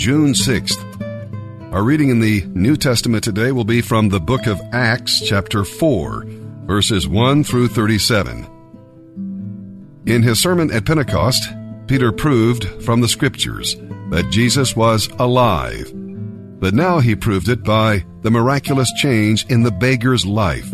June 6th. Our reading in the New Testament today will be from the book of Acts, chapter 4, verses 1 through 37. In his sermon at Pentecost, Peter proved from the scriptures that Jesus was alive, but now he proved it by the miraculous change in the beggar's life.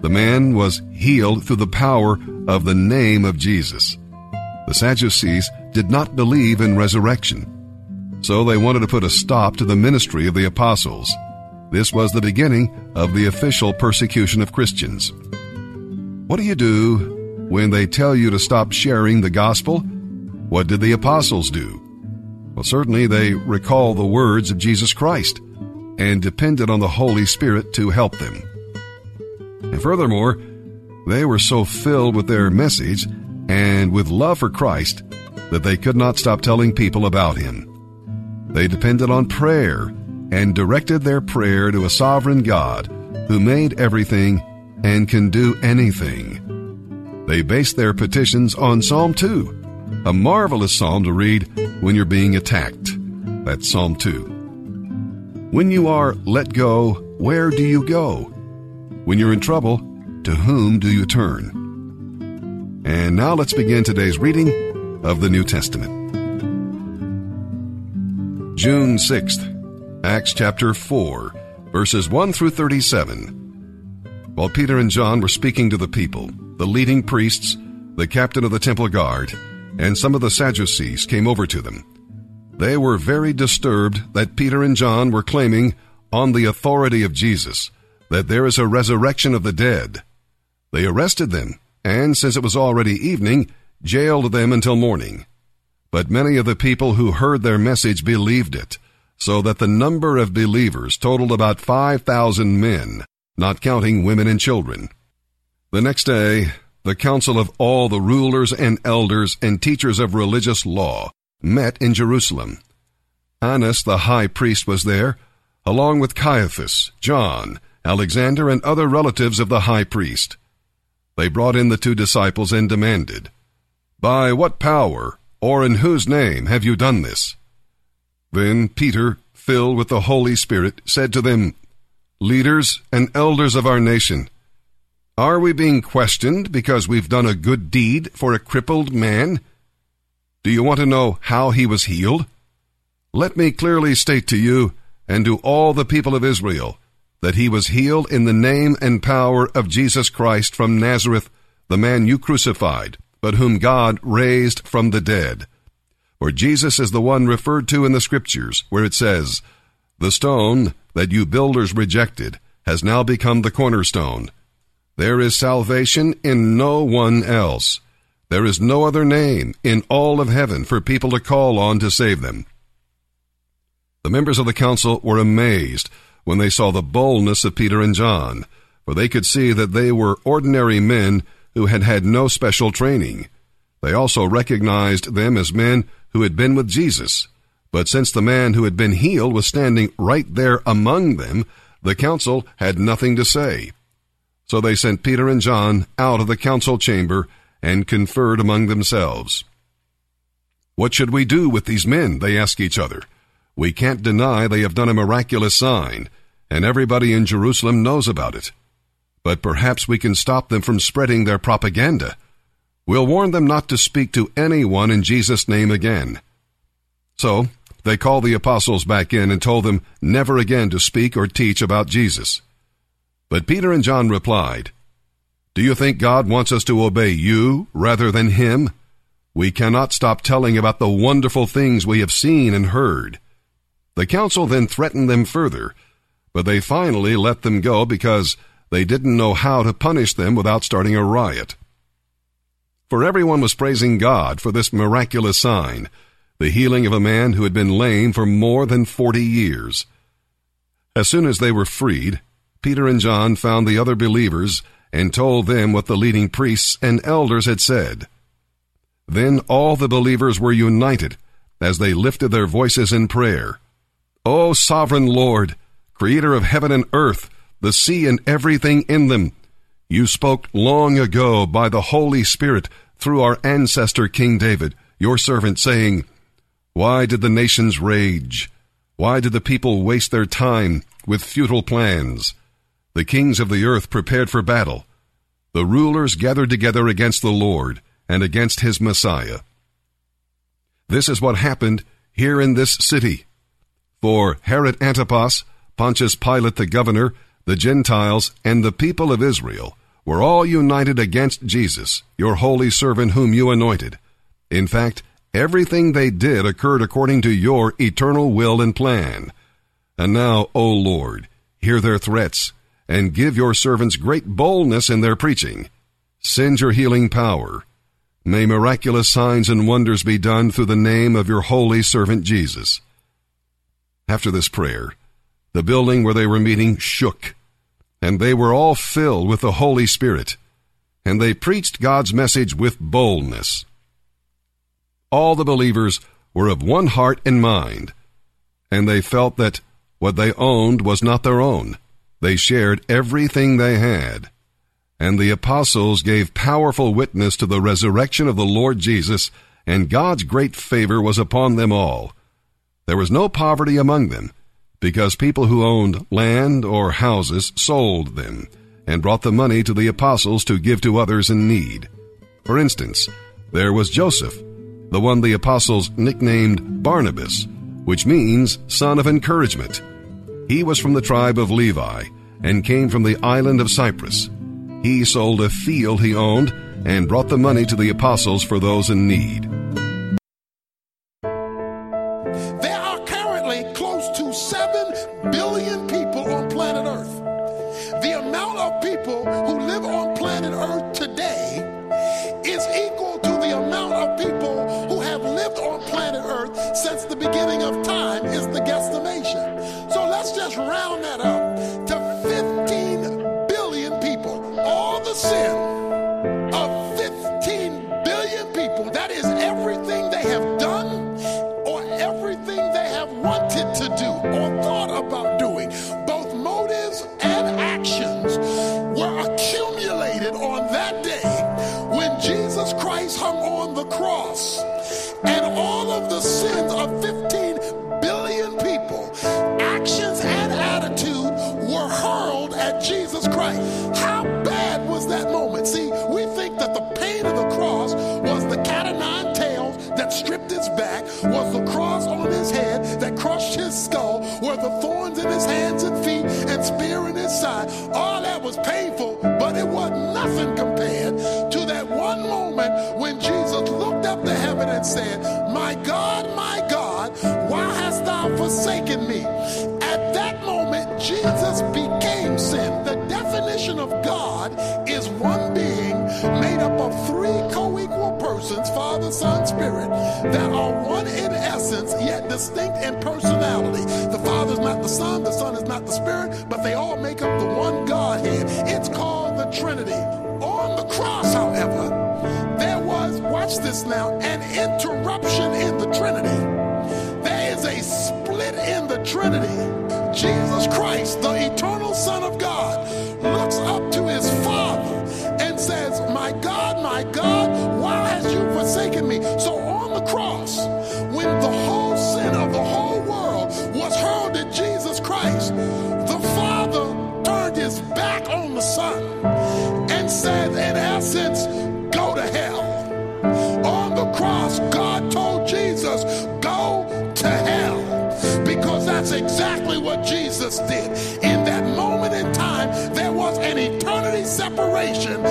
The man was healed through the power of the name of Jesus. The Sadducees did not believe in resurrection, so they wanted to put a stop to the ministry of the apostles. This was the beginning of the official persecution of Christians. What do you do when they tell you to stop sharing the gospel? What did the apostles do? Well, certainly they recall the words of Jesus Christ and depended on the Holy Spirit to help them. And furthermore, they were so filled with their message and with love for Christ that they could not stop telling people about Him. They depended on prayer and directed their prayer to a sovereign God who made everything and can do anything. They based their petitions on Psalm 2, a marvelous psalm to read when you're being attacked. That's Psalm 2. When you are let go, where do you go? When you're in trouble, to whom do you turn? And now let's begin today's reading of the New Testament. June 6th, Acts chapter 4, verses 1 through 37. While Peter and John were speaking to the people, the leading priests, the captain of the temple guard, and some of the Sadducees came over to them. They were very disturbed that Peter and John were claiming, on the authority of Jesus, that there is a resurrection of the dead. They arrested them, and since it was already evening, jailed them until morning. But many of the people who heard their message believed it, so that the number of believers totaled about 5,000 men, not counting women and children. The next day, the council of all the rulers and elders and teachers of religious law met in Jerusalem. Annas the high priest was there, along with Caiaphas, John, Alexander, and other relatives of the high priest. They brought in the two disciples and demanded, By what power, or in whose name, have you done this? Then Peter, filled with the Holy Spirit, said to them, Leaders and elders of our nation, are we being questioned because we've done a good deed for a crippled man? Do you want to know how he was healed? Let me clearly state to you and to all the people of Israel that he was healed in the name and power of Jesus Christ from Nazareth, the man you crucified, but whom God raised from the dead. For Jesus is the one referred to in the Scriptures, where it says, The stone that you builders rejected has now become the cornerstone. There is salvation in no one else. There is no other name in all of heaven for people to call on to save them. The members of the council were amazed when they saw the boldness of Peter and John, for they could see that they were ordinary men who had had no special training. They also recognized them as men who had been with Jesus. But since the man who had been healed was standing right there among them, the council had nothing to say. So they sent Peter and John out of the council chamber and conferred among themselves. What should we do with these men? They asked each other. We can't deny they have done a miraculous sign, and everybody in Jerusalem knows about it. But perhaps we can stop them from spreading their propaganda. We'll warn them not to speak to anyone in Jesus' name again. So, they called the apostles back in and told them never again to speak or teach about Jesus. But Peter and John replied, Do you think God wants us to obey you rather than Him? We cannot stop telling about the wonderful things we have seen and heard. The council then threatened them further, but they finally let them go because they didn't know how to punish them without starting a riot. For everyone was praising God for this miraculous sign, the healing of a man who had been lame for more than forty years. As soon as they were freed, Peter and John found the other believers and told them what the leading priests and elders had said. Then all the believers were united as they lifted their voices in prayer. O sovereign Lord, creator of heaven and earth, the sea and everything in them, you spoke long ago by the Holy Spirit through our ancestor King David, your servant, saying, Why did the nations rage? Why did the people waste their time with futile plans? The kings of the earth prepared for battle. The rulers gathered together against the Lord and against his Messiah. This is what happened here in this city. For Herod Antipas, Pontius Pilate the governor, the Gentiles, and the people of Israel were all united against Jesus, your holy servant whom you anointed. In fact, everything they did occurred according to your eternal will and plan. And now, O Lord, hear their threats, and give your servants great boldness in their preaching. Send your healing power. May miraculous signs and wonders be done through the name of your holy servant Jesus. After this prayer, the building where they were meeting shook, and they were all filled with the Holy Spirit, and they preached God's message with boldness. All the believers were of one heart and mind, and they felt that what they owned was not their own. They shared everything they had. And the apostles gave powerful witness to the resurrection of the Lord Jesus, and God's great favor was upon them all. There was no poverty among them, because people who owned land or houses sold them and brought the money to the apostles to give to others in need. For instance, there was Joseph, the one the apostles nicknamed Barnabas, which means son of encouragement. He was from the tribe of Levi and came from the island of Cyprus. He sold a field he owned and brought the money to the apostles for those in need. Actions, were accumulated on that day when Jesus Christ hung on the cross. And all of the sins of 15 billion people, actions and attitude, were hurled at Jesus Christ. How bad was that moment? See, we think that the pain of the cross was the cat o' nine tails that stripped his back, said, My God, my God, why hast thou forsaken me? At that moment, Jesus became sin. The definition of God is one being made up of three co equal persons, Father, Son, Spirit, that are one in essence, yet distinct in personality. The Father is not the Son, the Son is not the Spirit, but they watch this now, an interruption in the Trinity. There is a split in the Trinity. Jesus Christ, the eternal Son of God, Jesus did. In that moment in time, there was an eternity separation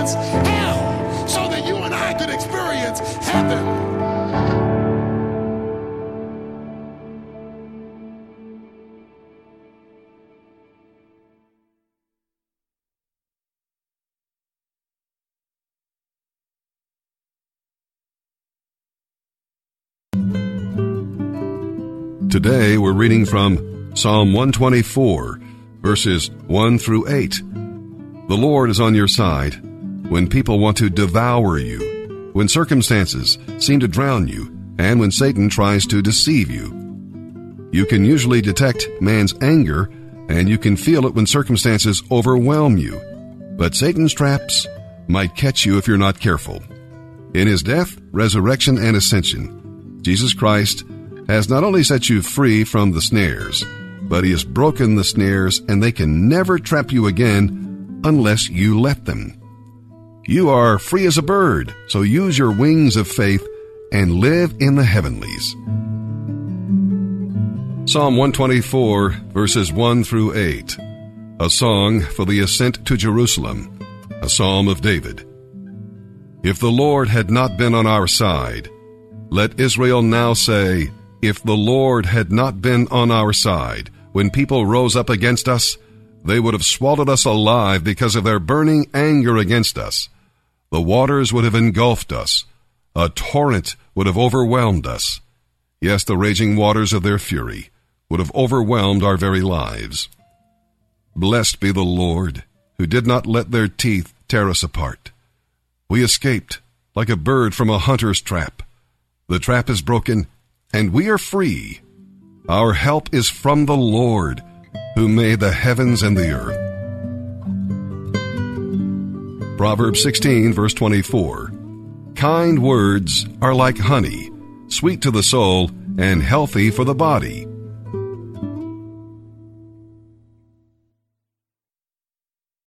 experienced hell so that you and I could experience heaven. Today we're reading from Psalm 124, verses 1 through 8. The Lord is on your side when people want to devour you, when circumstances seem to drown you, and when Satan tries to deceive you. You can usually detect man's anger, and you can feel it when circumstances overwhelm you. But Satan's traps might catch you if you're not careful. In his death, resurrection, and ascension, Jesus Christ has not only set you free from the snares, but he has broken the snares and they can never trap you again unless you let them. You are free as a bird, so use your wings of faith and live in the heavenlies. Psalm 124, verses 1 through 8. A song for the ascent to Jerusalem. A psalm of David. If the Lord had not been on our side, let Israel now say, If the Lord had not been on our side, when people rose up against us, they would have swallowed us alive because of their burning anger against us. The waters would have engulfed us. A torrent would have overwhelmed us. Yes, the raging waters of their fury would have overwhelmed our very lives. Blessed be the Lord, who did not let their teeth tear us apart. We escaped like a bird from a hunter's trap. The trap is broken, and we are free. Our help is from the Lord, who made the heavens and the earth. Proverbs 16, verse 24. Kind words are like honey, sweet to the soul and healthy for the body.